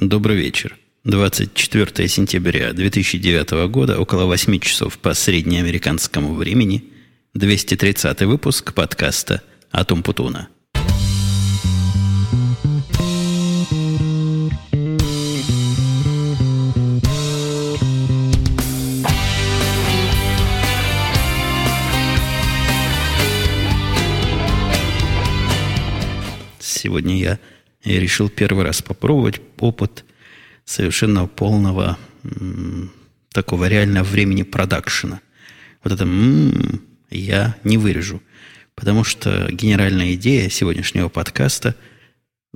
Добрый вечер. 24 сентября 2009 года, около 8 часов по среднеамериканскому времени, 230 выпуск подкаста «Атум Путуна». Сегодня я я решил первый раз попробовать опыт совершенно полного такого реального времени продакшена. Вот это м-м, я не вырежу. Потому что генеральная идея сегодняшнего подкаста...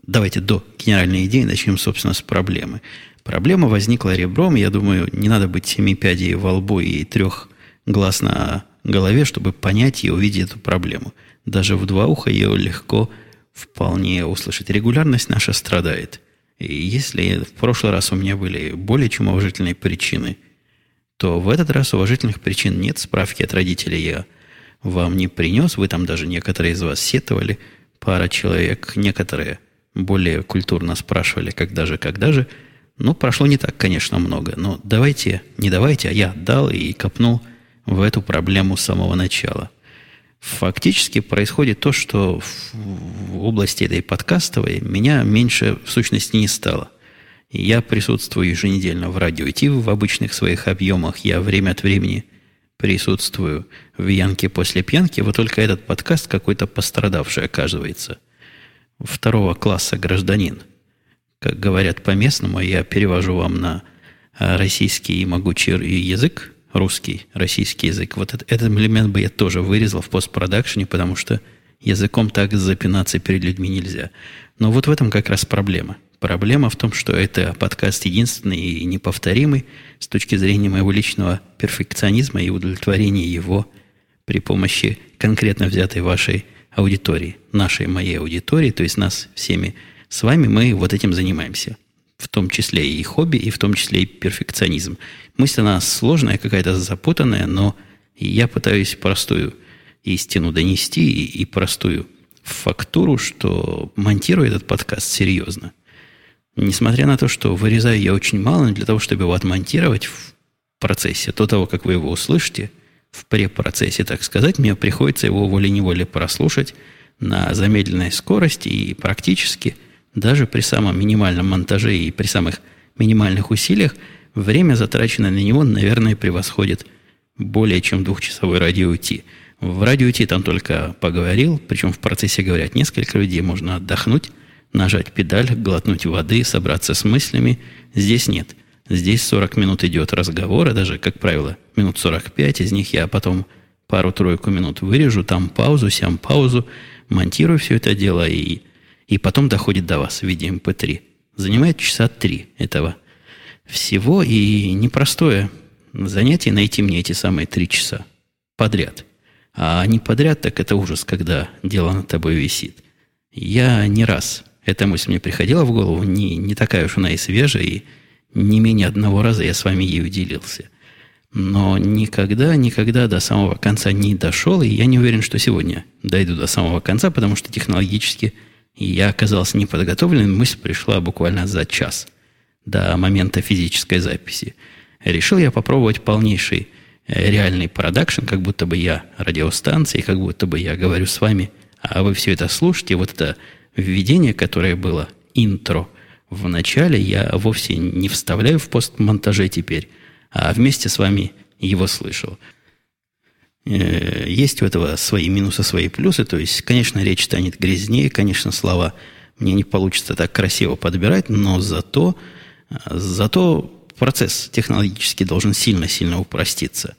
Давайте до генеральной идеи начнем, собственно, с проблемы. Проблема возникла ребром. Я думаю, не надо быть семи пядей во лбу и трех глаз на голове, чтобы понять и увидеть эту проблему. Даже в два уха ее легко вполне услышать. Регулярность наша страдает. И если в прошлый раз у меня были более чем уважительные причины, то в этот раз уважительных причин нет. Справки от родителей я вам не принес. Вы там даже некоторые из вас сетовали. Пара человек, некоторые более культурно спрашивали, когда же, когда же. Ну, прошло не так, конечно, много. Но давайте, не давайте, а я дал и копнул в эту проблему с самого начала – фактически происходит то, что в области этой подкастовой меня меньше в сущности не стало. Я присутствую еженедельно в радио идти в обычных своих объемах. Я время от времени присутствую в Янке после пьянки. Вот только этот подкаст какой-то пострадавший оказывается. Второго класса гражданин. Как говорят по-местному, я перевожу вам на российский могучий язык, русский, российский язык. Вот этот, этот элемент бы я тоже вырезал в постпродакшене, потому что языком так запинаться перед людьми нельзя. Но вот в этом как раз проблема. Проблема в том, что это подкаст единственный и неповторимый с точки зрения моего личного перфекционизма и удовлетворения его при помощи конкретно взятой вашей аудитории, нашей моей аудитории, то есть нас всеми с вами, мы вот этим занимаемся в том числе и хобби, и в том числе и перфекционизм. Мысль она сложная, какая-то запутанная, но я пытаюсь простую истину донести и, и простую фактуру, что монтирую этот подкаст серьезно. Несмотря на то, что вырезаю я очень мало, для того, чтобы его отмонтировать в процессе, до того, как вы его услышите, в препроцессе, так сказать, мне приходится его волей-неволей прослушать на замедленной скорости и практически – даже при самом минимальном монтаже и при самых минимальных усилиях время, затраченное на него, наверное, превосходит более чем двухчасовой радио Ти. В радио Ти там только поговорил, причем в процессе говорят несколько людей, можно отдохнуть, нажать педаль, глотнуть воды, собраться с мыслями. Здесь нет. Здесь 40 минут идет разговора, даже, как правило, минут 45, из них я потом пару-тройку минут вырежу, там паузу, сям паузу, монтирую все это дело и и потом доходит до вас в виде MP3. Эм Занимает часа три этого всего, и непростое занятие найти мне эти самые три часа подряд. А не подряд, так это ужас, когда дело над тобой висит. Я не раз, эта мысль мне приходила в голову, не, не такая уж она и свежая, и не менее одного раза я с вами ею делился. Но никогда, никогда до самого конца не дошел, и я не уверен, что сегодня дойду до самого конца, потому что технологически – и я оказался неподготовлен, мысль пришла буквально за час до момента физической записи. Решил я попробовать полнейший э, реальный продакшн, как будто бы я радиостанция, как будто бы я говорю с вами, а вы все это слушаете. Вот это введение, которое было интро в начале, я вовсе не вставляю в постмонтаже теперь, а вместе с вами его слышал. Э, есть у этого свои минусы, свои плюсы. То есть, конечно, речь станет грязнее, конечно, слова мне не получится так красиво подбирать, но зато, зато процесс технологически должен сильно-сильно упроститься.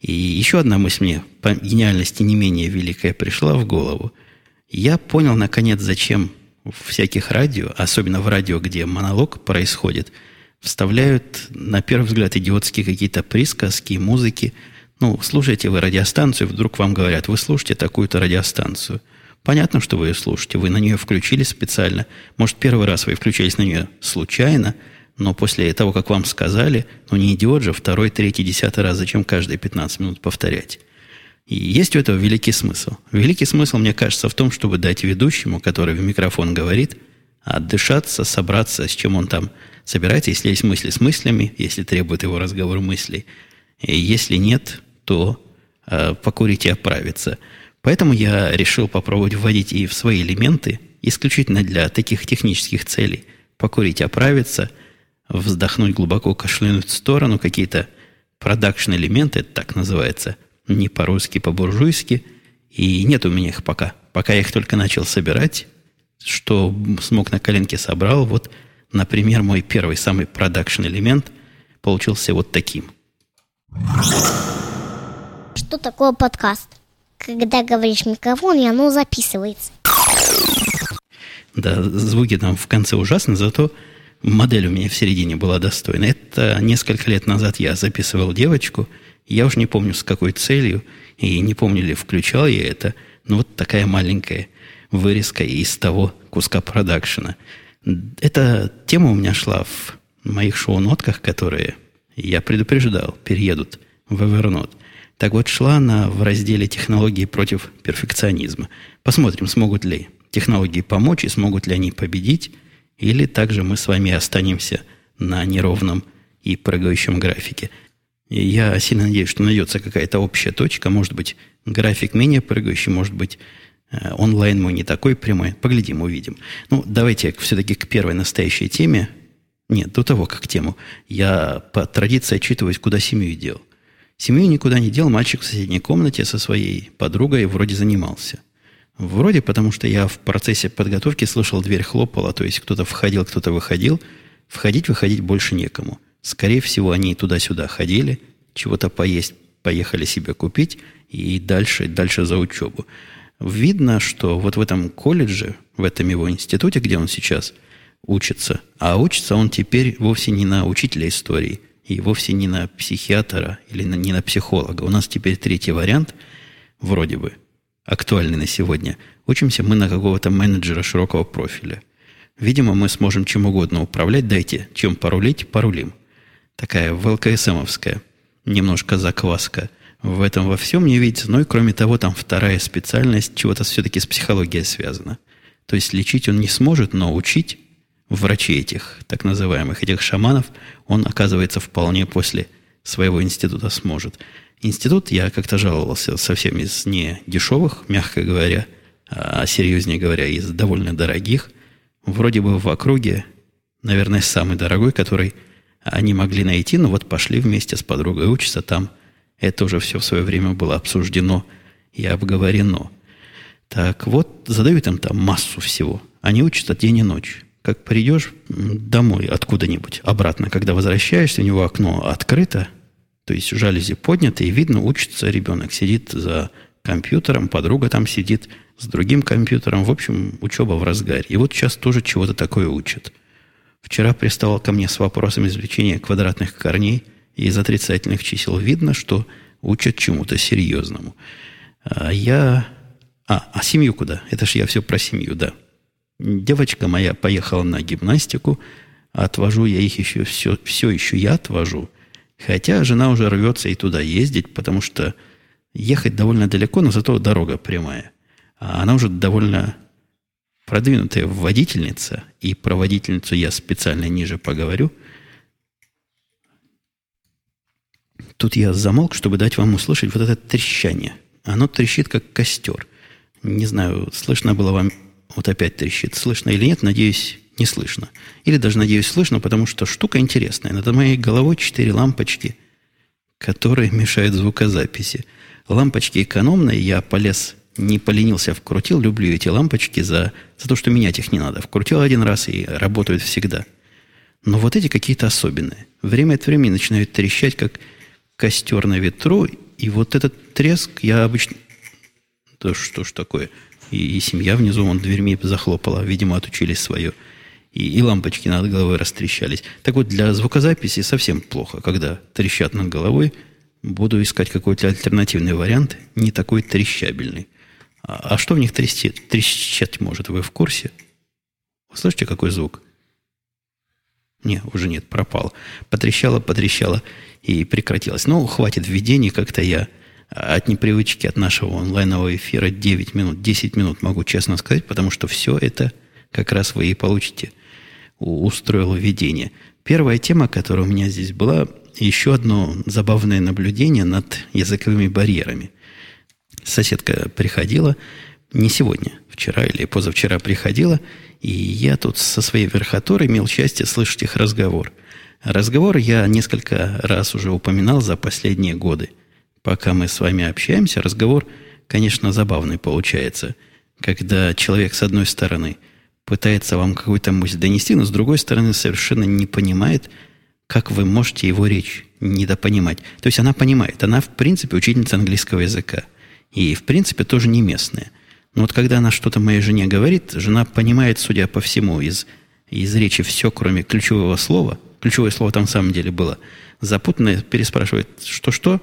И еще одна мысль мне по гениальности не менее великая пришла в голову. Я понял, наконец, зачем в всяких радио, особенно в радио, где монолог происходит, вставляют, на первый взгляд, идиотские какие-то присказки, музыки – ну, слушаете вы радиостанцию, вдруг вам говорят, вы слушаете такую-то радиостанцию. Понятно, что вы ее слушаете, вы на нее включились специально. Может, первый раз вы включились на нее случайно, но после того, как вам сказали, ну не идиот же, второй, третий, десятый раз, зачем каждые 15 минут повторять? И есть у этого великий смысл. Великий смысл, мне кажется, в том, чтобы дать ведущему, который в микрофон говорит, отдышаться, собраться, с чем он там собирается, если есть мысли с мыслями, если требует его разговор мыслей. И если нет, то э, покурить и оправиться. Поэтому я решил попробовать вводить и в свои элементы, исключительно для таких технических целей. Покурить, оправиться, вздохнуть глубоко, кашлянуть в сторону, какие-то production-элементы, это так называется, не по-русски, по-буржуйски. И нет у меня их пока. Пока я их только начал собирать, что смог на коленке собрал. Вот, например, мой первый самый продакшн-элемент получился вот таким. Что такое подкаст? Когда говоришь в микрофон, и оно записывается. Да, звуки там в конце ужасны, зато модель у меня в середине была достойна. Это несколько лет назад я записывал девочку, я уж не помню с какой целью, и не помню ли включал я это, но вот такая маленькая вырезка из того куска продакшена. Эта тема у меня шла в моих шоу-нотках, которые я предупреждал, переедут в Evernote. Так вот, шла она в разделе «Технологии против перфекционизма». Посмотрим, смогут ли технологии помочь и смогут ли они победить, или также мы с вами останемся на неровном и прыгающем графике. И я сильно надеюсь, что найдется какая-то общая точка. Может быть, график менее прыгающий, может быть, э, онлайн мой не такой прямой. Поглядим, увидим. Ну, давайте все-таки к первой настоящей теме. Нет, до того, как тему. Я по традиции отчитываюсь, куда семью дел. Семью никуда не дел, мальчик в соседней комнате со своей подругой вроде занимался. Вроде, потому что я в процессе подготовки слышал, дверь хлопала, то есть кто-то входил, кто-то выходил. Входить, выходить больше некому. Скорее всего, они туда-сюда ходили, чего-то поесть, поехали себе купить и дальше, дальше за учебу. Видно, что вот в этом колледже, в этом его институте, где он сейчас учится, а учится он теперь вовсе не на учителя истории – и вовсе не на психиатра или на, не на психолога. У нас теперь третий вариант, вроде бы, актуальный на сегодня. Учимся мы на какого-то менеджера широкого профиля. Видимо, мы сможем чем угодно управлять. Дайте, чем порулить, порулим. Такая ВЛКСМовская, немножко закваска. В этом во всем не видится. Ну и кроме того, там вторая специальность, чего-то все-таки с психологией связана. То есть лечить он не сможет, но учить врачей этих, так называемых, этих шаманов, он, оказывается, вполне после своего института сможет. Институт, я как-то жаловался, совсем из не дешевых, мягко говоря, а серьезнее говоря, из довольно дорогих. Вроде бы в округе, наверное, самый дорогой, который они могли найти, но вот пошли вместе с подругой учиться там. Это уже все в свое время было обсуждено и обговорено. Так вот, задают им там массу всего. Они учатся день и ночь как придешь домой откуда-нибудь, обратно, когда возвращаешься, у него окно открыто, то есть жалюзи подняты, и видно, учится ребенок, сидит за компьютером, подруга там сидит с другим компьютером. В общем, учеба в разгаре. И вот сейчас тоже чего-то такое учат. Вчера приставал ко мне с вопросом извлечения квадратных корней из отрицательных чисел. Видно, что учат чему-то серьезному. А я... А, а семью куда? Это ж я все про семью, да. Девочка моя поехала на гимнастику, отвожу я их еще, все, все еще я отвожу. Хотя жена уже рвется и туда ездить, потому что ехать довольно далеко, но зато дорога прямая. А она уже довольно продвинутая водительница, и про водительницу я специально ниже поговорю. Тут я замолк, чтобы дать вам услышать вот это трещание. Оно трещит, как костер. Не знаю, слышно было вам вот опять трещит. Слышно или нет, надеюсь, не слышно. Или даже, надеюсь, слышно, потому что штука интересная. Над моей головой четыре лампочки, которые мешают звукозаписи. Лампочки экономные, я полез, не поленился, вкрутил. Люблю эти лампочки за, за то, что менять их не надо. Вкрутил один раз и работают всегда. Но вот эти какие-то особенные. Время от времени начинают трещать, как костер на ветру. И вот этот треск я обычно... Да что ж такое? И, и семья внизу вон дверьми захлопала, видимо, отучились свое. И, и лампочки над головой растрещались. Так вот, для звукозаписи совсем плохо, когда трещат над головой. Буду искать какой-то альтернативный вариант, не такой трещабельный. А, а что в них трещит? Трещать может, вы в курсе? Вы слышите, какой звук? Не, уже нет, пропал. Потрещало, потрещало и прекратилось. Ну, хватит введений, как-то я от непривычки от нашего онлайнового эфира 9 минут, 10 минут, могу честно сказать, потому что все это как раз вы и получите, устроил введение. Первая тема, которая у меня здесь была, еще одно забавное наблюдение над языковыми барьерами. Соседка приходила, не сегодня, вчера или позавчера приходила, и я тут со своей верхотурой имел счастье слышать их разговор. Разговор я несколько раз уже упоминал за последние годы. Пока мы с вами общаемся, разговор, конечно, забавный получается. Когда человек, с одной стороны, пытается вам какую-то мысль донести, но с другой стороны совершенно не понимает, как вы можете его речь недопонимать. То есть она понимает, она в принципе учительница английского языка. И в принципе тоже не местная. Но вот когда она что-то моей жене говорит, жена понимает, судя по всему, из, из речи все, кроме ключевого слова. Ключевое слово там в самом деле было. Запутанное переспрашивает, что-что?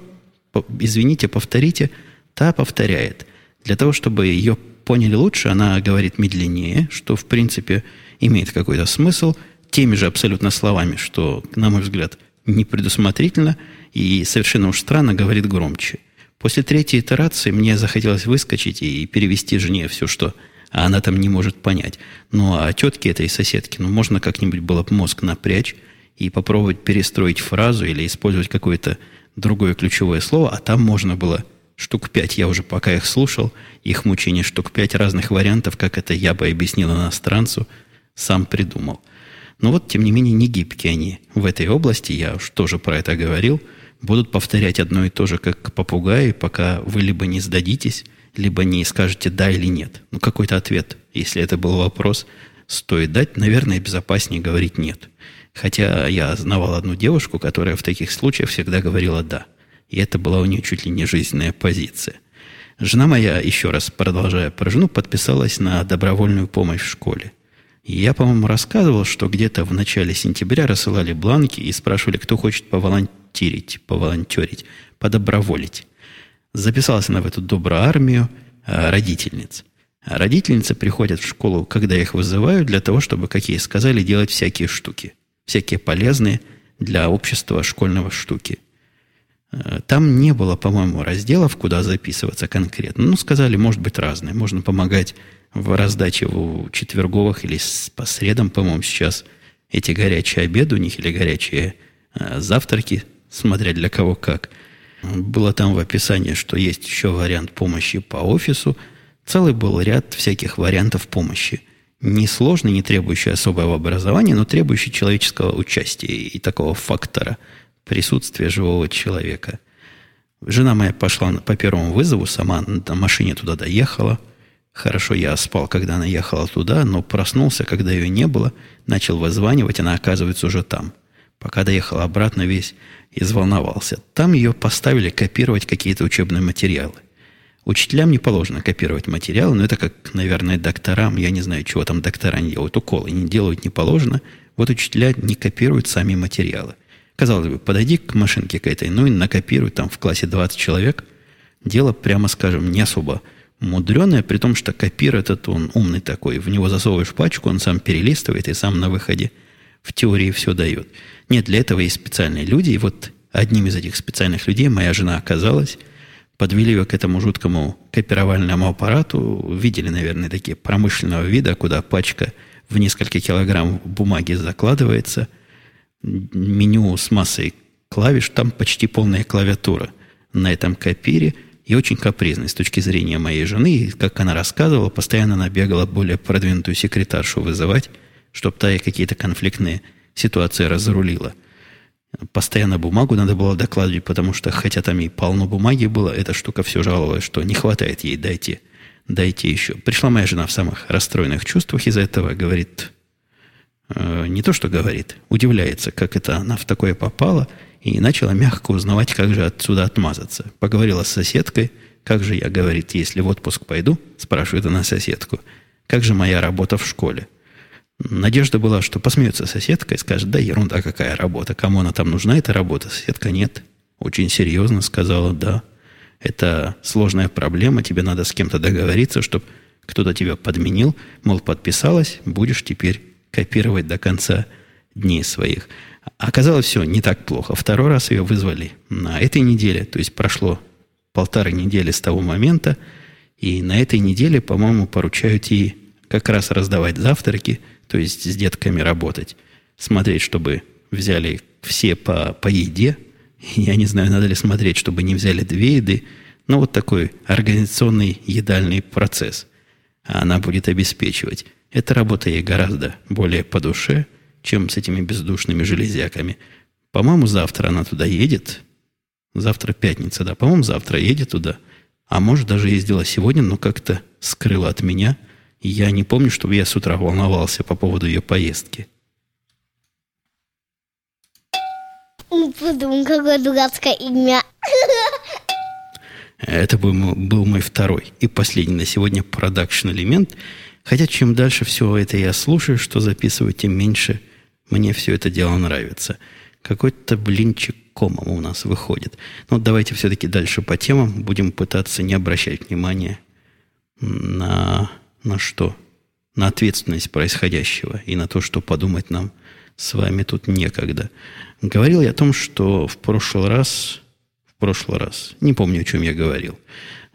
Извините, повторите. Та повторяет. Для того, чтобы ее поняли лучше, она говорит медленнее, что, в принципе, имеет какой-то смысл, теми же абсолютно словами, что, на мой взгляд, непредусмотрительно и совершенно уж странно говорит громче – После третьей итерации мне захотелось выскочить и перевести жене все, что она там не может понять. Ну, а тетке этой соседки, ну, можно как-нибудь было бы мозг напрячь и попробовать перестроить фразу или использовать какое-то другое ключевое слово, а там можно было штук пять, я уже пока их слушал, их мучение штук пять разных вариантов, как это я бы объяснил иностранцу, сам придумал. Но вот, тем не менее, не гибкие они в этой области, я уж тоже про это говорил – будут повторять одно и то же, как попугаи, пока вы либо не сдадитесь, либо не скажете «да» или «нет». Ну, какой-то ответ, если это был вопрос, стоит дать. Наверное, безопаснее говорить «нет». Хотя я знавал одну девушку, которая в таких случаях всегда говорила «да». И это была у нее чуть ли не жизненная позиция. Жена моя, еще раз продолжая про жену, подписалась на добровольную помощь в школе. И я, по-моему, рассказывал, что где-то в начале сентября рассылали бланки и спрашивали, кто хочет поволонтерить, поволонтерить, подоброволить. Записалась она в эту добрую армию а, родительниц. А родительницы приходят в школу, когда их вызывают, для того, чтобы, как ей сказали, делать всякие штуки. Всякие полезные для общества школьного штуки. А, там не было, по-моему, разделов, куда записываться конкретно. Ну, сказали, может быть, разные. Можно помогать в раздаче в четверговых или по средам, по-моему, сейчас эти горячие обеды у них или горячие завтраки смотря для кого как. Было там в описании, что есть еще вариант помощи по офису. Целый был ряд всяких вариантов помощи. Несложный, не требующий особого образования, но требующий человеческого участия и такого фактора присутствия живого человека. Жена моя пошла по первому вызову, сама на машине туда доехала. Хорошо, я спал, когда она ехала туда, но проснулся, когда ее не было, начал вызванивать, она оказывается уже там. Пока доехал обратно весь изволновался. Там ее поставили копировать какие-то учебные материалы. Учителям не положено копировать материалы, но это как, наверное, докторам, я не знаю, чего там доктора не делают, уколы не делают, не положено. Вот учителя не копируют сами материалы. Казалось бы, подойди к машинке к этой, ну и накопируй там в классе 20 человек. Дело, прямо скажем, не особо мудреное, при том, что копир этот, он умный такой. В него засовываешь пачку, он сам перелистывает и сам на выходе в теории все дает. Нет, для этого есть специальные люди. И вот одним из этих специальных людей моя жена оказалась. Подвели ее к этому жуткому копировальному аппарату. Видели, наверное, такие промышленного вида, куда пачка в несколько килограмм бумаги закладывается. Меню с массой клавиш. Там почти полная клавиатура на этом копире. И очень капризный с точки зрения моей жены. И, как она рассказывала, постоянно она бегала более продвинутую секретаршу вызывать, чтобы та ей какие-то конфликтные ситуация разрулила. Постоянно бумагу надо было докладывать, потому что, хотя там и полно бумаги было, эта штука все жаловалась, что не хватает ей, дайте, дайте еще. Пришла моя жена в самых расстроенных чувствах из-за этого, говорит, э, не то что говорит, удивляется, как это она в такое попала, и начала мягко узнавать, как же отсюда отмазаться. Поговорила с соседкой, как же я, говорит, если в отпуск пойду, спрашивает она соседку, как же моя работа в школе. Надежда была, что посмеется соседка и скажет, да ерунда какая работа, кому она там нужна, эта работа. Соседка нет. Очень серьезно сказала, да, это сложная проблема, тебе надо с кем-то договориться, чтобы кто-то тебя подменил, мол, подписалась, будешь теперь копировать до конца дней своих. Оказалось, все не так плохо. Второй раз ее вызвали на этой неделе, то есть прошло полторы недели с того момента, и на этой неделе, по-моему, поручают ей как раз раздавать завтраки, то есть с детками работать, смотреть, чтобы взяли все по, по еде. Я не знаю, надо ли смотреть, чтобы не взяли две еды. Но вот такой организационный едальный процесс она будет обеспечивать. Эта работа ей гораздо более по душе, чем с этими бездушными железяками. По-моему, завтра она туда едет. Завтра пятница, да. По-моему, завтра едет туда. А может, даже ездила сегодня, но как-то скрыла от меня. Я не помню, чтобы я с утра волновался по поводу ее поездки. Подумай, какое дурацкое имя. Это был, был мой второй и последний на сегодня продакшн элемент. Хотя чем дальше все это я слушаю, что записываю, тем меньше мне все это дело нравится. Какой-то блинчик комом у нас выходит. Но давайте все-таки дальше по темам. Будем пытаться не обращать внимания на, на что? На ответственность происходящего и на то, что подумать нам с вами тут некогда. Говорил я о том, что в прошлый раз, в прошлый раз, не помню, о чем я говорил,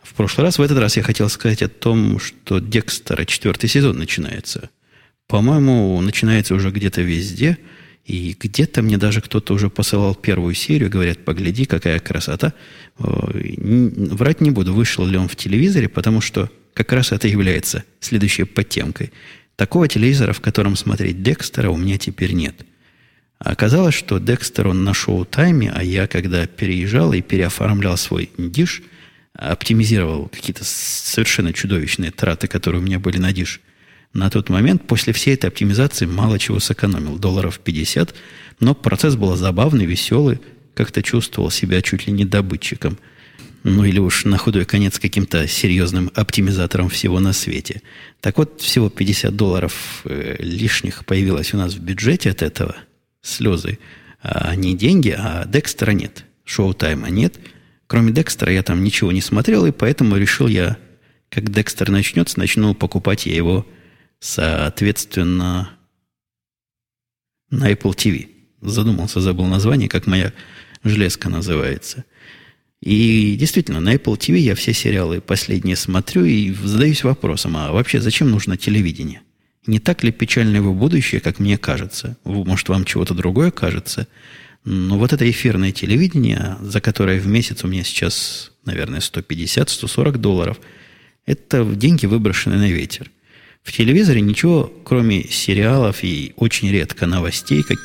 в прошлый раз, в этот раз я хотел сказать о том, что Декстера четвертый сезон начинается. По-моему, начинается уже где-то везде, и где-то мне даже кто-то уже посылал первую серию, говорят, погляди, какая красота. Врать не буду, вышел ли он в телевизоре, потому что как раз это является следующей подтемкой. Такого телевизора, в котором смотреть Декстера, у меня теперь нет – а оказалось, что Декстер, он на шоу-тайме, а я, когда переезжал и переоформлял свой диш, оптимизировал какие-то совершенно чудовищные траты, которые у меня были на диш, на тот момент, после всей этой оптимизации, мало чего сэкономил, долларов 50, но процесс был забавный, веселый, как-то чувствовал себя чуть ли не добытчиком. Ну или уж на худой конец каким-то серьезным оптимизатором всего на свете. Так вот, всего 50 долларов э, лишних появилось у нас в бюджете от этого – слезы, а не деньги, а Декстера нет. Шоу-тайма нет. Кроме Декстера я там ничего не смотрел, и поэтому решил я, как Декстер начнется, начну покупать я его, соответственно, на Apple TV. Задумался, забыл название, как моя железка называется. И действительно, на Apple TV я все сериалы последние смотрю и задаюсь вопросом, а вообще зачем нужно телевидение? Не так ли печально его будущее, как мне кажется? Может, вам чего-то другое кажется? Но вот это эфирное телевидение, за которое в месяц у меня сейчас, наверное, 150-140 долларов, это деньги, выброшенные на ветер. В телевизоре ничего, кроме сериалов и очень редко новостей, как...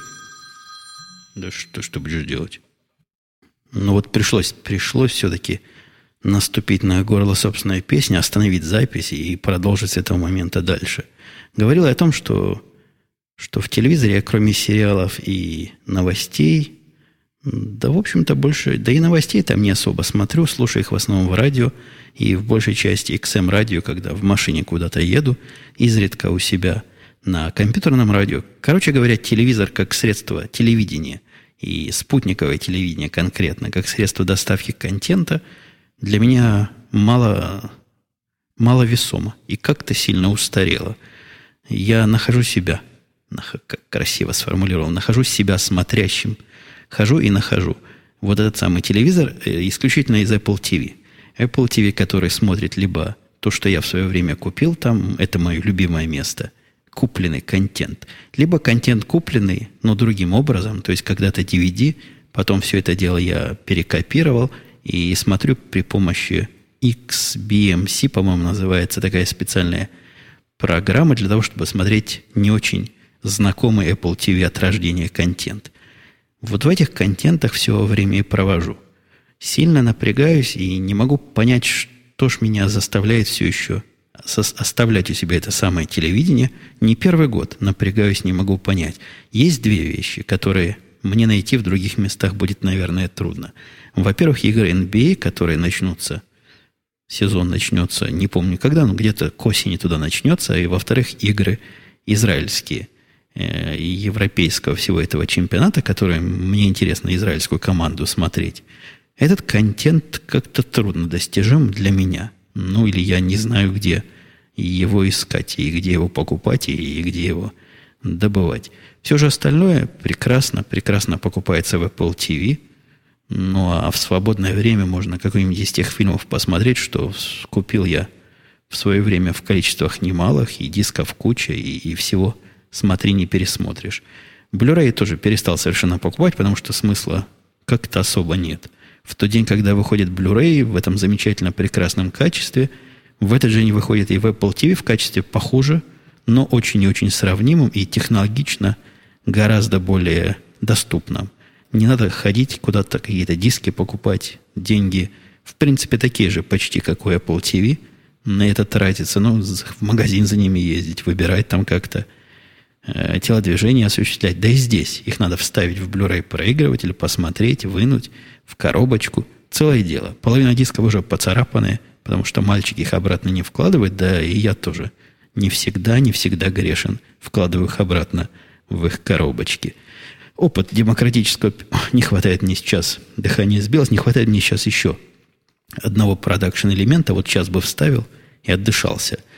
Да что, что будешь делать? Ну вот пришлось, пришлось все-таки наступить на горло собственной песни, остановить запись и продолжить с этого момента дальше – говорил о том, что, что в телевизоре, кроме сериалов и новостей, да, в общем-то, больше, да и новостей там не особо смотрю, слушаю их в основном в радио и в большей части XM радио, когда в машине куда-то еду, изредка у себя на компьютерном радио. Короче говоря, телевизор как средство телевидения и спутниковое телевидение конкретно, как средство доставки контента, для меня мало, мало весомо и как-то сильно устарело – я нахожу себя, как красиво сформулировал, нахожу себя смотрящим. Хожу и нахожу. Вот этот самый телевизор э, исключительно из Apple TV. Apple TV, который смотрит либо то, что я в свое время купил, там это мое любимое место, купленный контент. Либо контент купленный, но другим образом, то есть когда-то DVD, потом все это дело я перекопировал и смотрю при помощи XBMC, по-моему, называется такая специальная программы для того, чтобы смотреть не очень знакомый Apple TV от рождения контент. Вот в этих контентах все время и провожу. Сильно напрягаюсь и не могу понять, что ж меня заставляет все еще оставлять у себя это самое телевидение. Не первый год напрягаюсь, не могу понять. Есть две вещи, которые мне найти в других местах будет, наверное, трудно. Во-первых, игры NBA, которые начнутся сезон начнется, не помню когда, но где-то к осени туда начнется. И, во-вторых, игры израильские э, европейского всего этого чемпионата, которые мне интересно израильскую команду смотреть. Этот контент как-то трудно достижим для меня. Ну, или я не знаю, где его искать, и где его покупать, и где его добывать. Все же остальное прекрасно, прекрасно покупается в Apple TV – ну, а в свободное время можно какой-нибудь из тех фильмов посмотреть, что купил я в свое время в количествах немалых, и дисков куча, и, и всего смотри, не пересмотришь. Blu-ray тоже перестал совершенно покупать, потому что смысла как-то особо нет. В тот день, когда выходит Blu-ray в этом замечательно прекрасном качестве, в этот же день выходит и в Apple TV в качестве похуже, но очень и очень сравнимым и технологично гораздо более доступным. Не надо ходить куда-то какие-то диски покупать, деньги в принципе такие же почти, как у Apple TV. На это тратиться, ну, в магазин за ними ездить, выбирать там как-то – э, телодвижения осуществлять. Да и здесь их надо вставить в Blu-ray проигрыватель, посмотреть, вынуть в коробочку. Целое дело. Половина дисков уже поцарапанная, потому что мальчики их обратно не вкладывают, да и я тоже не всегда, не всегда грешен. Вкладываю их обратно в их коробочки. Опыт демократического не хватает мне сейчас. Дыхание сбилось, не хватает мне сейчас еще одного продакшн-элемента. Вот сейчас бы вставил и отдышался –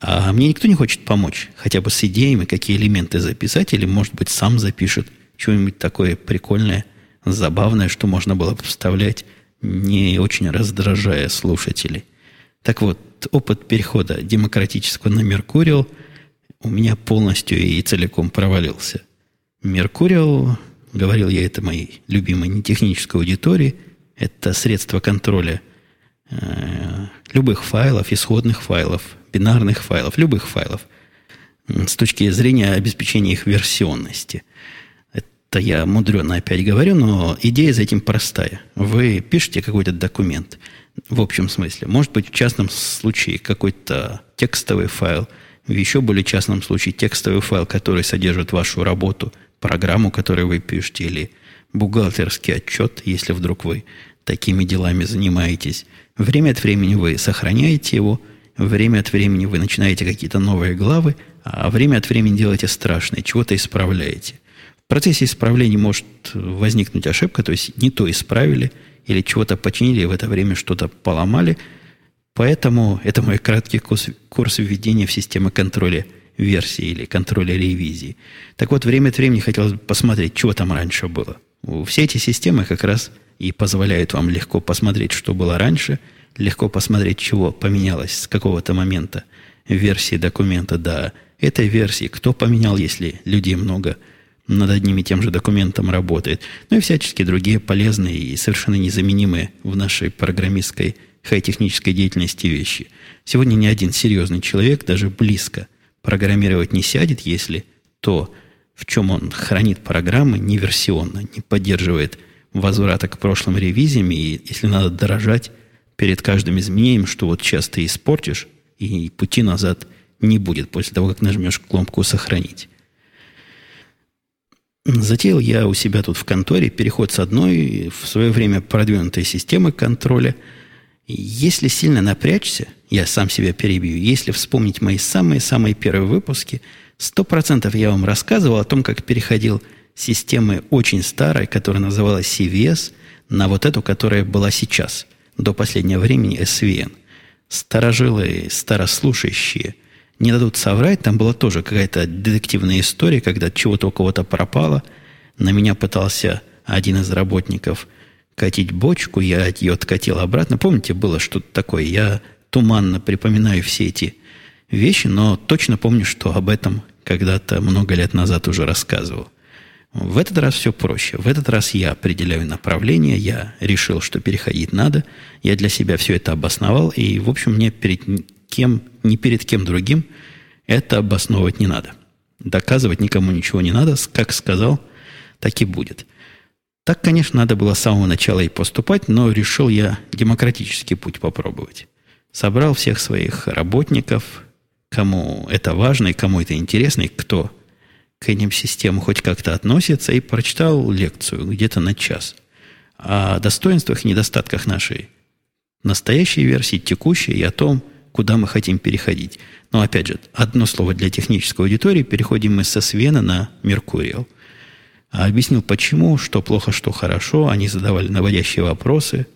а мне никто не хочет помочь, хотя бы с идеями, какие элементы записать, или, может быть, сам запишет что-нибудь такое прикольное, забавное, что можно было бы вставлять, не очень раздражая слушателей. Так вот, опыт перехода демократического на Меркуриал у меня полностью и целиком провалился. Меркуриал, говорил я это моей любимой нетехнической аудитории, это средство контроля э, любых файлов, исходных файлов, бинарных файлов, любых файлов, с точки зрения обеспечения их версионности. Это я мудрено опять говорю, но идея за этим простая. Вы пишете какой-то документ, в общем смысле. Может быть, в частном случае какой-то текстовый файл, в еще более частном случае текстовый файл, который содержит вашу работу, программу, которую вы пишете, или бухгалтерский отчет, если вдруг вы такими делами занимаетесь. Время от времени вы сохраняете его, Время от времени вы начинаете какие-то новые главы, а время от времени делаете страшное, чего-то исправляете. Процессе исправления может возникнуть ошибка, то есть не то исправили, или чего-то починили, и в это время что-то поломали. Поэтому это мой краткий курс, курс введения в систему контроля версии или контроля ревизии. Так вот, время от времени хотелось бы посмотреть, чего там раньше было. Все эти системы как раз и позволяют вам легко посмотреть, что было раньше – легко посмотреть, чего поменялось с какого-то момента версии документа до этой версии, кто поменял, если людей много над одним и тем же документом работает, ну и всяческие другие полезные и совершенно незаменимые в нашей программистской хай-технической деятельности вещи. Сегодня ни один серьезный человек даже близко программировать не сядет, если то, в чем он хранит программы, не версионно, не поддерживает возврата к прошлым ревизиям, и если надо дорожать перед каждым изменением, что вот сейчас ты испортишь, и пути назад не будет после того, как нажмешь кнопку «Сохранить». Затеял я у себя тут в конторе переход с одной в свое время продвинутой системы контроля. Если сильно напрячься, я сам себя перебью, если вспомнить мои самые-самые первые выпуски, сто процентов я вам рассказывал о том, как переходил с системы очень старой, которая называлась CVS, на вот эту, которая была сейчас – до последнего времени SVN. Старожилы, старослушающие не дадут соврать. Там была тоже какая-то детективная история, когда чего-то у кого-то пропало. На меня пытался один из работников катить бочку, я ее откатил обратно. Помните, было что-то такое? Я туманно припоминаю все эти вещи, но точно помню, что об этом когда-то много лет назад уже рассказывал. В этот раз все проще. В этот раз я определяю направление, я решил, что переходить надо, я для себя все это обосновал, и, в общем, мне перед кем, ни перед кем другим это обосновывать не надо. Доказывать никому ничего не надо, как сказал, так и будет. Так, конечно, надо было с самого начала и поступать, но решил я демократический путь попробовать. Собрал всех своих работников, кому это важно и кому это интересно, и кто к этим системам хоть как-то относится, и прочитал лекцию где-то на час о достоинствах и недостатках нашей настоящей версии, текущей, и о том, куда мы хотим переходить. Но, опять же, одно слово для технической аудитории. Переходим мы со Свена на Меркуриал. А объяснил, почему, что плохо, что хорошо. Они задавали наводящие вопросы.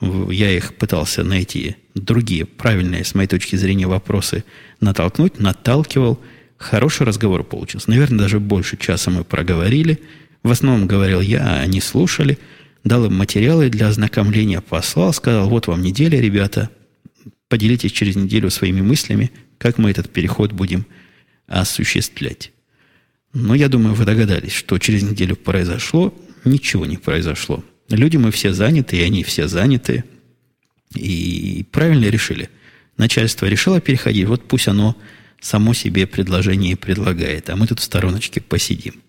Я их пытался найти другие правильные, с моей точки зрения, вопросы натолкнуть, наталкивал – Хороший разговор получился. Наверное, даже больше часа мы проговорили. В основном говорил я, а они слушали. Дал им материалы для ознакомления, послал, сказал, вот вам неделя, ребята. Поделитесь через неделю своими мыслями, как мы этот переход будем осуществлять. Но я думаю, вы догадались, что через неделю произошло, ничего не произошло. Люди мы все заняты, и они все заняты. И правильно решили. Начальство решило переходить, вот пусть оно само себе предложение предлагает, а мы тут в стороночке посидим.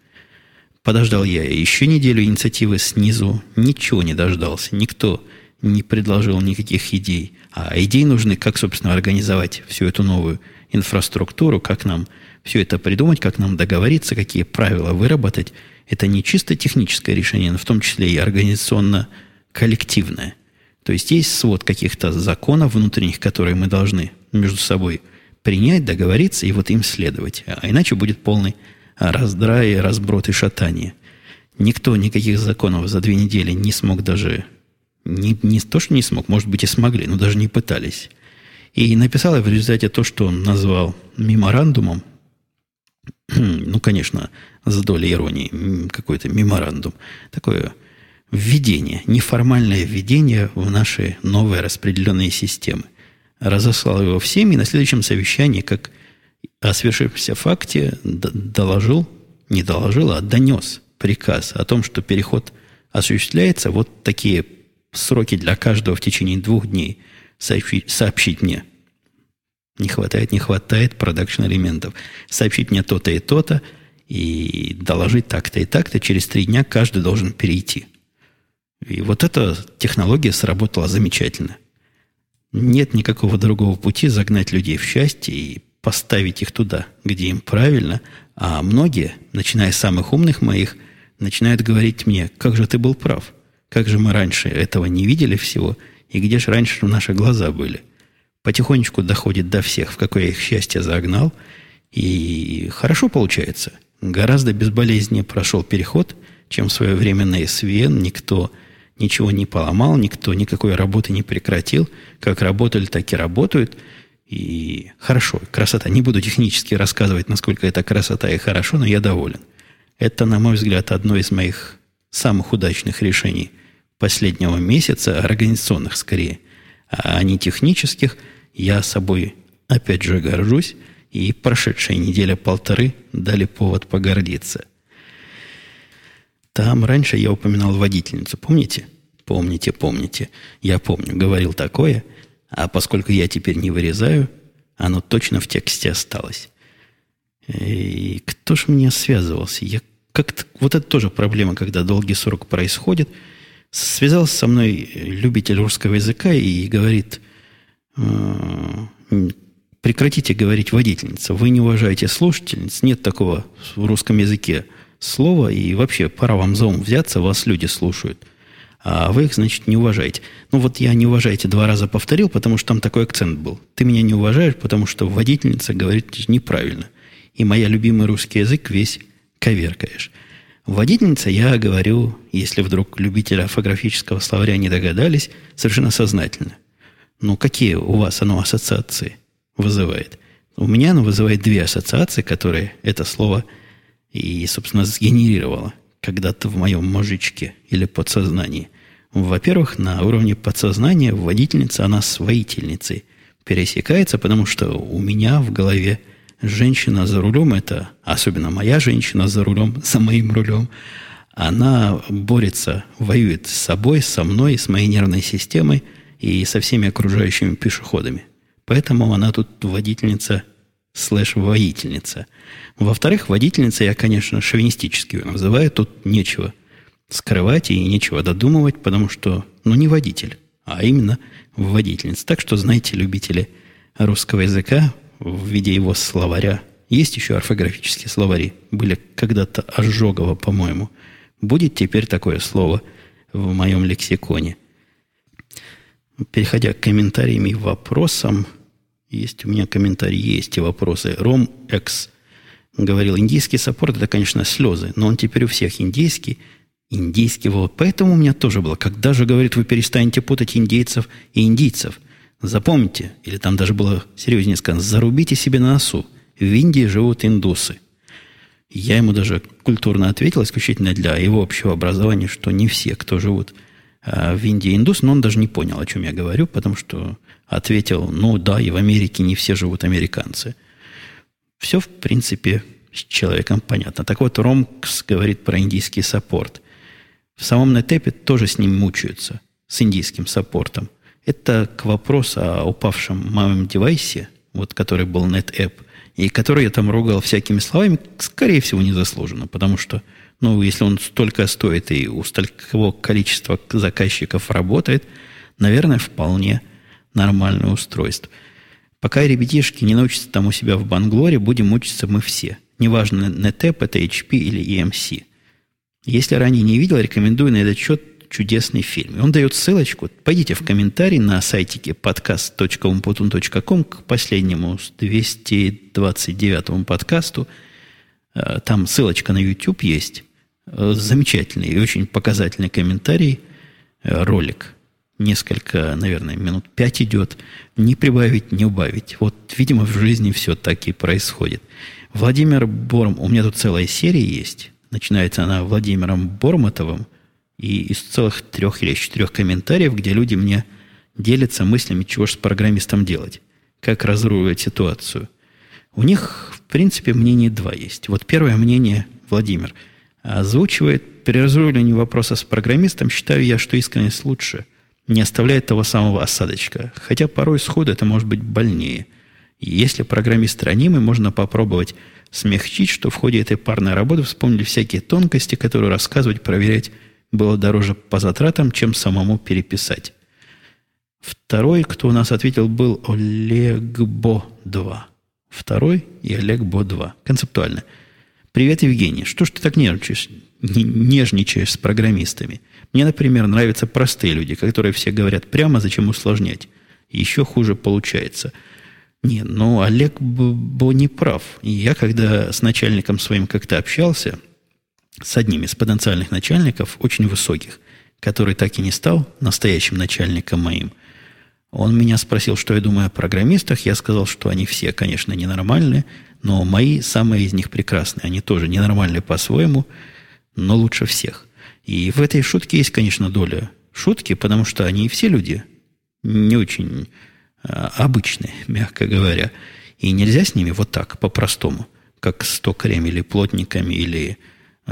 Подождал я еще неделю инициативы снизу, ничего не дождался, никто не предложил никаких идей. А идеи нужны, как, собственно, организовать всю эту новую инфраструктуру, как нам все это придумать, как нам договориться, какие правила выработать. Это не чисто техническое решение, но в том числе и организационно-коллективное. То есть есть свод каких-то законов внутренних, которые мы должны между собой принять, договориться и вот им следовать. А иначе будет полный раздрай, разброд и шатание. Никто никаких законов за две недели не смог даже... Не, не то, что не смог, может быть, и смогли, но даже не пытались. И написал я в результате то, что он назвал меморандумом. ну, конечно, с долей иронии, какой-то меморандум. Такое введение, неформальное введение в наши новые распределенные системы. Разослал его всем, и на следующем совещании, как о свершившемся факте доложил, не доложил, а донес приказ о том, что переход осуществляется, вот такие сроки для каждого в течение двух дней сообщить, сообщить мне. Не хватает, не хватает продакшн элементов. Сообщить мне то-то и то-то, и доложить так-то и так-то. Через три дня каждый должен перейти. И вот эта технология сработала замечательно. Нет никакого другого пути загнать людей в счастье и поставить их туда, где им правильно, а многие, начиная с самых умных моих, начинают говорить мне, как же ты был прав, как же мы раньше этого не видели всего, и где же раньше наши глаза были. Потихонечку доходит до всех, в какое их счастье загнал, и хорошо получается. Гораздо безболезненнее прошел переход, чем в свое время на СВН никто ничего не поломал, никто никакой работы не прекратил. Как работали, так и работают – и хорошо, красота. Не буду технически рассказывать, насколько это красота и хорошо, но я доволен. Это, на мой взгляд, одно из моих самых удачных решений последнего месяца, организационных скорее, а не технических. Я собой, опять же, горжусь, и прошедшая неделя-полторы дали повод погордиться. Там раньше я упоминал водительницу, помните? Помните, помните. Я помню, говорил такое – а поскольку я теперь не вырезаю, оно точно в тексте осталось. И кто ж меня связывался? Я как-то, вот это тоже проблема, когда долгий срок происходит. Связался со мной любитель русского языка и говорит, «Э, прекратите говорить водительница, вы не уважаете слушательниц, нет такого в русском языке слова, и вообще пора вам за ум взяться, вас люди слушают а вы их, значит, не уважаете. Ну вот я не уважаете два раза повторил, потому что там такой акцент был. Ты меня не уважаешь, потому что водительница говорит неправильно. И моя любимый русский язык весь коверкаешь. Водительница я говорю, если вдруг любители орфографического словаря не догадались, совершенно сознательно. Ну, какие у вас оно ассоциации вызывает? У меня оно вызывает две ассоциации, которые это слово и, собственно, сгенерировало когда-то в моем мозжечке или подсознании. Во-первых, на уровне подсознания водительница, она с воительницей пересекается, потому что у меня в голове женщина за рулем, это особенно моя женщина за рулем, за моим рулем, она борется, воюет с собой, со мной, с моей нервной системой и со всеми окружающими пешеходами. Поэтому она тут водительница слэш-воительница. Во-вторых, водительница я, конечно, шовинистически ее называю. Тут нечего скрывать и нечего додумывать, потому что, ну, не водитель, а именно водительница. Так что, знаете, любители русского языка в виде его словаря, есть еще орфографические словари, были когда-то Ожогова, по-моему. Будет теперь такое слово в моем лексиконе. Переходя к комментариям и вопросам – есть у меня комментарии, есть и вопросы. Ром X говорил, индийский саппорт это, конечно, слезы, но он теперь у всех индийский. Индийский вот. Поэтому у меня тоже было. Когда же, говорит, вы перестанете путать индейцев и индийцев? Запомните, или там даже было серьезнее сказано, зарубите себе на носу. В Индии живут индусы. Я ему даже культурно ответил, исключительно для его общего образования, что не все, кто живут а в Индии индус, но он даже не понял, о чем я говорю, потому что ответил, ну да, и в Америке не все живут американцы. Все, в принципе, с человеком понятно. Так вот, Ромкс говорит про индийский саппорт. В самом Нетепе тоже с ним мучаются, с индийским саппортом. Это к вопросу о упавшем моем девайсе, вот который был NetApp, и который я там ругал всякими словами, скорее всего, незаслуженно, потому что, ну, если он столько стоит и у столького количества заказчиков работает, наверное, вполне нормальное устройство. Пока ребятишки не научатся там у себя в Банглоре, будем мучиться мы все. Неважно, NetApp это HP или EMC. Если ранее не видел, рекомендую на этот счет чудесный фильм. Он дает ссылочку. Пойдите в комментарий на сайтике podcast.umputun.com к последнему 229 подкасту. Э, там ссылочка на YouTube есть. Э, замечательный и очень показательный комментарий, э, ролик несколько, наверное, минут пять идет. Не прибавить, не убавить. Вот, видимо, в жизни все так и происходит. Владимир Борм, у меня тут целая серия есть. Начинается она Владимиром Бормотовым и из целых трех или четырех комментариев, где люди мне делятся мыслями, чего же с программистом делать, как разруливать ситуацию. У них, в принципе, мнение два есть. Вот первое мнение Владимир озвучивает, при разруливании вопроса с программистом считаю я, что искренность лучше – не оставляет того самого осадочка. Хотя порой сходу это может быть больнее. И если программист ранимый, можно попробовать смягчить, что в ходе этой парной работы вспомнили всякие тонкости, которые рассказывать, проверять было дороже по затратам, чем самому переписать. Второй, кто у нас ответил, был Олегбо-2. Второй и Олегбо-2. Концептуально. Привет, Евгений. Что ж ты так нервничаешь, нежничаешь с программистами? Мне, например, нравятся простые люди, которые все говорят прямо, зачем усложнять. Еще хуже получается. Не, ну, Олег был не прав. Я, когда с начальником своим как-то общался, с одним из потенциальных начальников, очень высоких, который так и не стал настоящим начальником моим, он меня спросил, что я думаю о программистах. Я сказал, что они все, конечно, ненормальные, но мои самые из них прекрасные. Они тоже ненормальные по-своему, но лучше всех. И в этой шутке есть, конечно, доля шутки, потому что они все люди не очень а, обычные, мягко говоря. И нельзя с ними вот так, по-простому, как с токарями или плотниками, или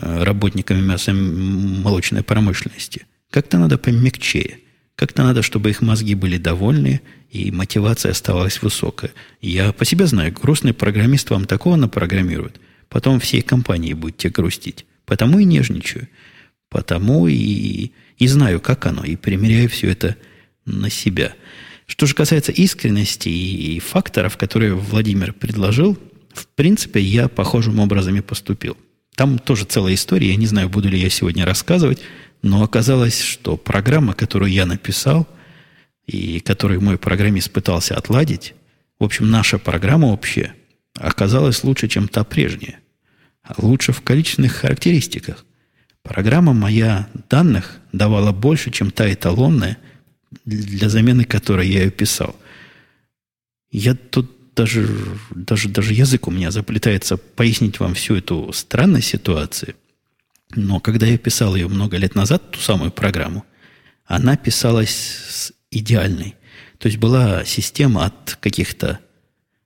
работниками мясомолочной промышленности. Как-то надо помягчее. Как-то надо, чтобы их мозги были довольны, и мотивация оставалась высокая. Я по себе знаю, грустный программист вам такого напрограммирует, потом всей компании будете грустить. Потому и нежничаю. Потому и, и знаю, как оно, и примеряю все это на себя. Что же касается искренности и, и факторов, которые Владимир предложил, в принципе, я похожим образом и поступил. Там тоже целая история, я не знаю, буду ли я сегодня рассказывать, но оказалось, что программа, которую я написал, и которую мой программист пытался отладить, в общем, наша программа общая, оказалась лучше, чем та прежняя. Лучше в количественных характеристиках. Программа моя данных давала больше, чем та эталонная, для замены которой я ее писал. Я тут даже, даже, даже язык у меня заплетается пояснить вам всю эту странность ситуации. Но когда я писал ее много лет назад, ту самую программу, она писалась с идеальной. То есть была система от каких-то...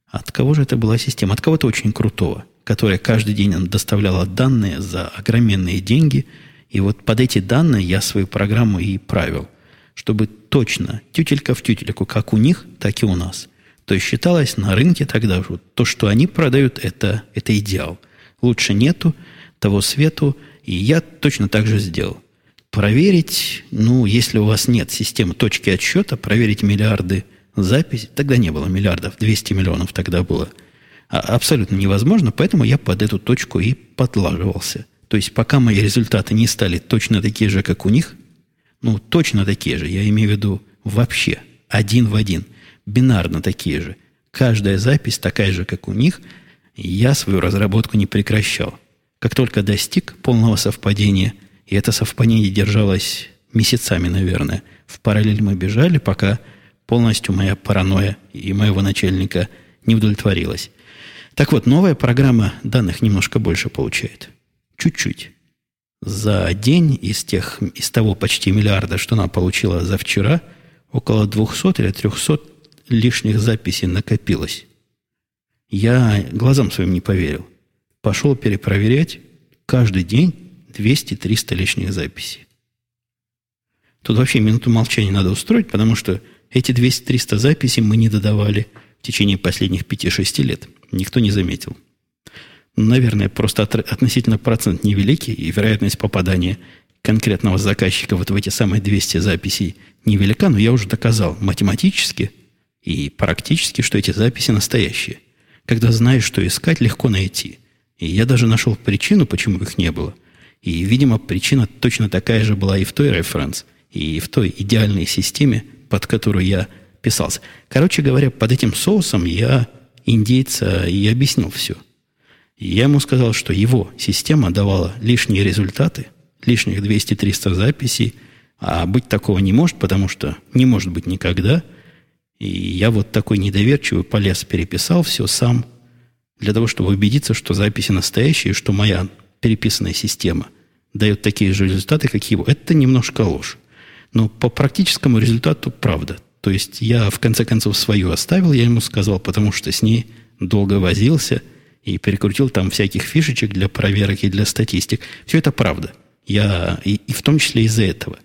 От кого же это была система? От кого-то очень крутого которая каждый день нам доставляла данные за огроменные деньги. И вот под эти данные я свою программу и правил, чтобы точно, тютелька в тютельку, как у них, так и у нас. То есть считалось на рынке тогда же, то, что они продают, это, это идеал. Лучше нету того свету, и я точно так же сделал. Проверить, ну, если у вас нет системы точки отсчета, проверить миллиарды записей, тогда не было миллиардов, 200 миллионов тогда было – а, абсолютно невозможно, поэтому я под эту точку и подлаживался. То есть, пока мои результаты не стали точно такие же, как у них, ну, точно такие же, я имею в виду вообще, один в один, бинарно такие же, каждая запись такая же, как у них, я свою разработку не прекращал. Как только достиг полного совпадения, и это совпадение держалось месяцами, наверное, в параллель мы бежали, пока полностью моя паранойя и моего начальника не удовлетворилась. Так вот, новая программа данных немножко больше получает. Чуть-чуть. за день из, тех, из того почти миллиарда, что она получила за вчера, около 200 или 300 лишних записей накопилось. Я глазам своим не поверил. Пошел перепроверять. Каждый день 200-300 лишних записей. Тут вообще минуту молчания надо устроить, потому что эти 200-300 записей мы не додавали в течение последних 5-6 лет. Никто не заметил. Наверное, просто от, относительно процент невеликий, и вероятность попадания конкретного заказчика вот в эти самые 200 записей невелика, но я уже доказал математически и практически, что эти записи настоящие. Когда знаешь, что искать, легко найти. И я даже нашел причину, почему их не было. И, видимо, причина точно такая же была и в той референс, и в той идеальной системе, под которую я писался. Короче говоря, под этим соусом я индейца и объяснил все. я ему сказал, что его система давала лишние результаты, лишних 200-300 записей, а быть такого не может, потому что не может быть никогда. И я вот такой недоверчивый полез, переписал все сам, для того, чтобы убедиться, что записи настоящие, что моя переписанная система дает такие же результаты, как его. Это немножко ложь. Но по практическому результату правда. То есть я в конце концов свою оставил, я ему сказал, потому что с ней долго возился и перекрутил там всяких фишечек для проверок и для статистик. Все это правда. Я и, и в том числе из-за этого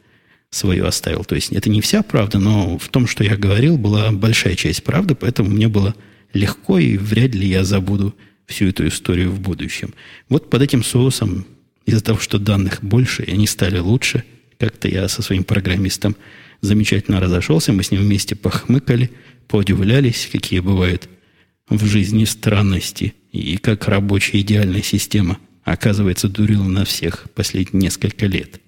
свою оставил. То есть это не вся правда, но в том, что я говорил, была большая часть правды, поэтому мне было легко, и вряд ли я забуду всю эту историю в будущем. Вот под этим соусом, из-за того, что данных больше, и они стали лучше – как-то я со своим программистом замечательно разошелся, мы с ним вместе похмыкали, поудивлялись, какие бывают в жизни странности, и как рабочая идеальная система, оказывается, дурила на всех последние несколько лет.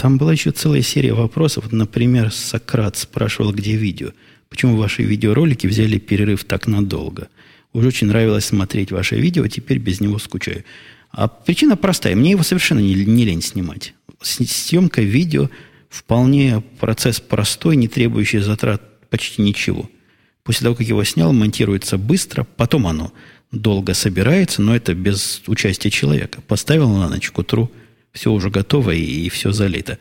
Там была еще целая серия вопросов. Например, Сократ спрашивал, где видео. Почему ваши видеоролики взяли перерыв так надолго? Уже очень нравилось смотреть ваше видео, теперь без него скучаю. А причина простая. Мне его совершенно не, не лень снимать съемка видео вполне процесс простой, не требующий затрат почти ничего. После того, как его снял, монтируется быстро, потом оно долго собирается, но это без участия человека. Поставил на ночь к утру, все уже готово и, и все залито.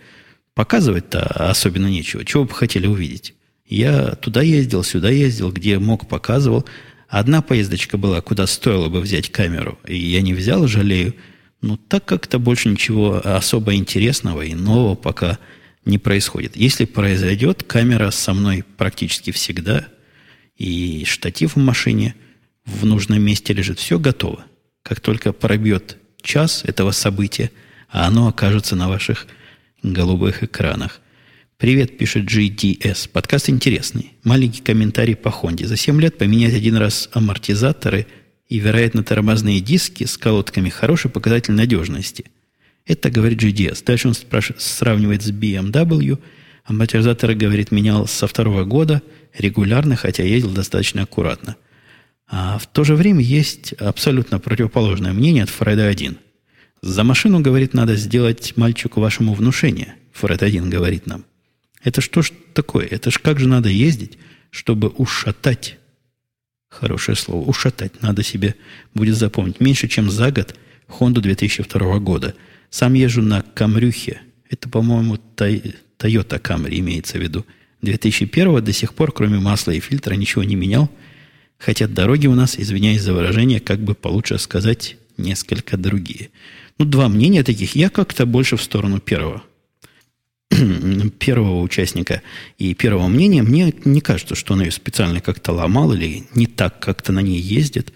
Показывать-то особенно нечего. Чего бы хотели увидеть? Я туда ездил, сюда ездил, где мог, показывал. Одна поездочка была, куда стоило бы взять камеру, и я не взял, жалею – но так как-то больше ничего особо интересного и нового пока не происходит. Если произойдет, камера со мной практически всегда, и штатив в машине в нужном месте лежит, все готово. Как только пробьет час этого события, а оно окажется на ваших голубых экранах. Привет, пишет GDS. Подкаст интересный. Маленький комментарий по Хонде. За 7 лет поменять один раз амортизаторы – и, вероятно, тормозные диски с колодками хороший показатель надежности. Это говорит GDS. Дальше он спрашивает, сравнивает с BMW. Амортизаторы, говорит, менял со второго года регулярно, хотя ездил достаточно аккуратно. А в то же время есть абсолютно противоположное мнение от Фреда 1. За машину, говорит, надо сделать мальчику вашему внушение. Фред 1 говорит нам. Это что ж такое? Это ж как же надо ездить, чтобы ушатать Хорошее слово. Ушатать надо себе будет запомнить. Меньше, чем за год Honda 2002 года. Сам езжу на Камрюхе. Это, по-моему, Toyota Camry имеется в виду. 2001 до сих пор, кроме масла и фильтра, ничего не менял. Хотя дороги у нас, извиняюсь за выражение, как бы получше сказать, несколько другие. Ну, два мнения таких. Я как-то больше в сторону первого. первого участника и первого мнения, мне не кажется, что он ее специально как-то ломал или не так как-то на ней ездит.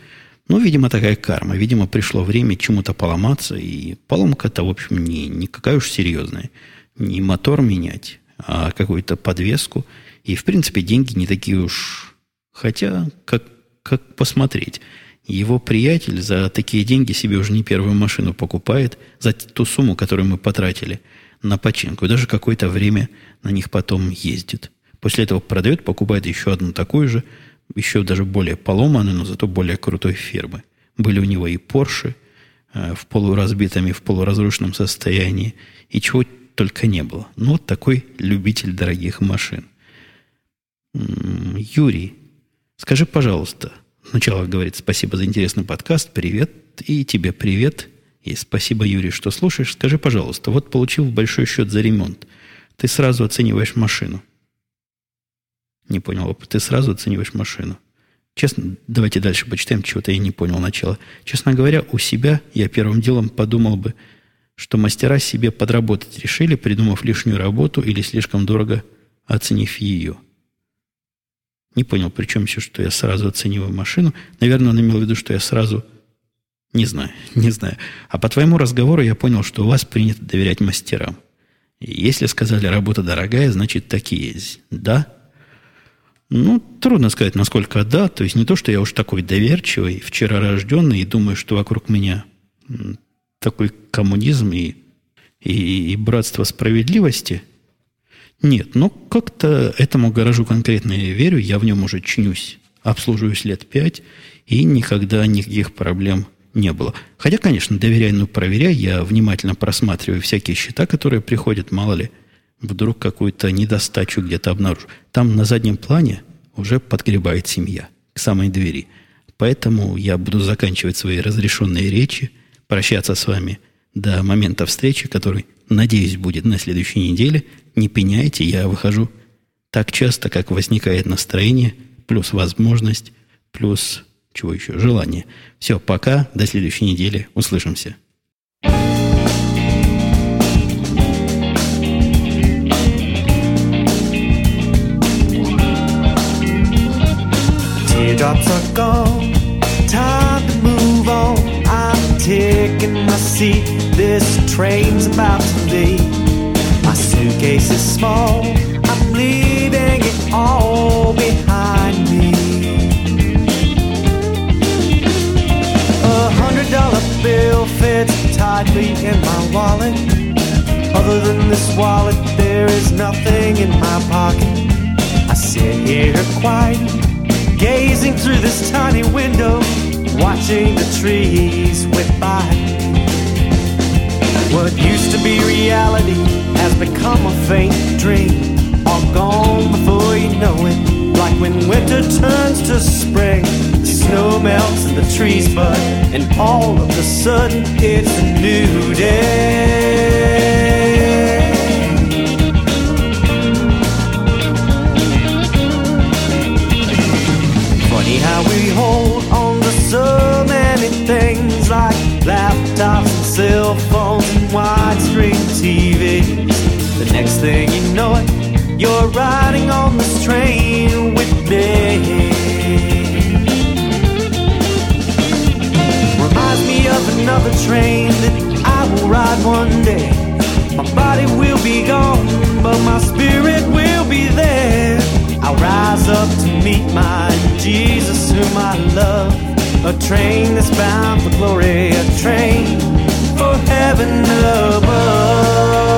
Ну, видимо, такая карма. Видимо, пришло время чему-то поломаться, и поломка-то, в общем, не, не какая уж серьезная. Не мотор менять, а какую-то подвеску. И, в принципе, деньги не такие уж... Хотя, как, как посмотреть. Его приятель за такие деньги себе уже не первую машину покупает, за ту сумму, которую мы потратили – на починку. И даже какое-то время на них потом ездит. После этого продает, покупает еще одну такую же, еще даже более поломанную, но зато более крутой фирмы. Были у него и Порше э, в полуразбитом и в полуразрушенном состоянии, и чего только не было. Ну, вот такой любитель дорогих машин. Юрий, скажи, пожалуйста, сначала говорит спасибо за интересный подкаст, привет, и тебе привет, И спасибо, Юрий, что слушаешь. Скажи, пожалуйста, вот получил большой счет за ремонт. Ты сразу оцениваешь машину. Не понял. Ты сразу оцениваешь машину. Честно, давайте дальше почитаем, чего-то я не понял начала. Честно говоря, у себя я первым делом подумал бы, что мастера себе подработать решили, придумав лишнюю работу или слишком дорого оценив ее. Не понял, при чем еще, что я сразу оцениваю машину. Наверное, он имел в виду, что я сразу... Не знаю, не знаю. А по твоему разговору я понял, что у вас принято доверять мастерам. Если сказали, работа дорогая, значит, такие есть. Да? Ну, трудно сказать, насколько да. То есть не то, что я уж такой доверчивый, вчера рожденный, и думаю, что вокруг меня такой коммунизм и, и, и братство справедливости. Нет, но как-то этому гаражу конкретно я верю, я в нем уже чинюсь, обслуживаюсь лет пять, и никогда никаких проблем не было. Хотя, конечно, доверяй, но проверяй, я внимательно просматриваю всякие счета, которые приходят, мало ли, вдруг какую-то недостачу где-то обнаружу. Там на заднем плане уже подгребает семья к самой двери. Поэтому я буду заканчивать свои разрешенные речи – прощаться с вами до момента встречи, который, надеюсь, будет на следующей неделе. Не пеняйте, я выхожу так часто, как возникает настроение, плюс возможность, плюс чего еще, желание. Все, пока, до следующей недели, услышимся. Teardrops are gone, time to move on. taking my seat. This train's about to leave. My suitcase is small. I'm leaving it all behind me. A hundred dollar bill fits tightly in my wallet. Other than this wallet, there is nothing in my pocket. I sit here quiet, gazing through this tiny window watching the trees whip by. What used to be reality has become a faint dream, all gone before you know it. Like when winter turns to spring, the snow melts and the trees bud, and all of a sudden it's a new day. Thing you know it, you're riding on this train with me. Reminds me of another train that I will ride one day. My body will be gone, but my spirit will be there. I'll rise up to meet my Jesus, whom I love. A train that's bound for glory, a train for heaven above.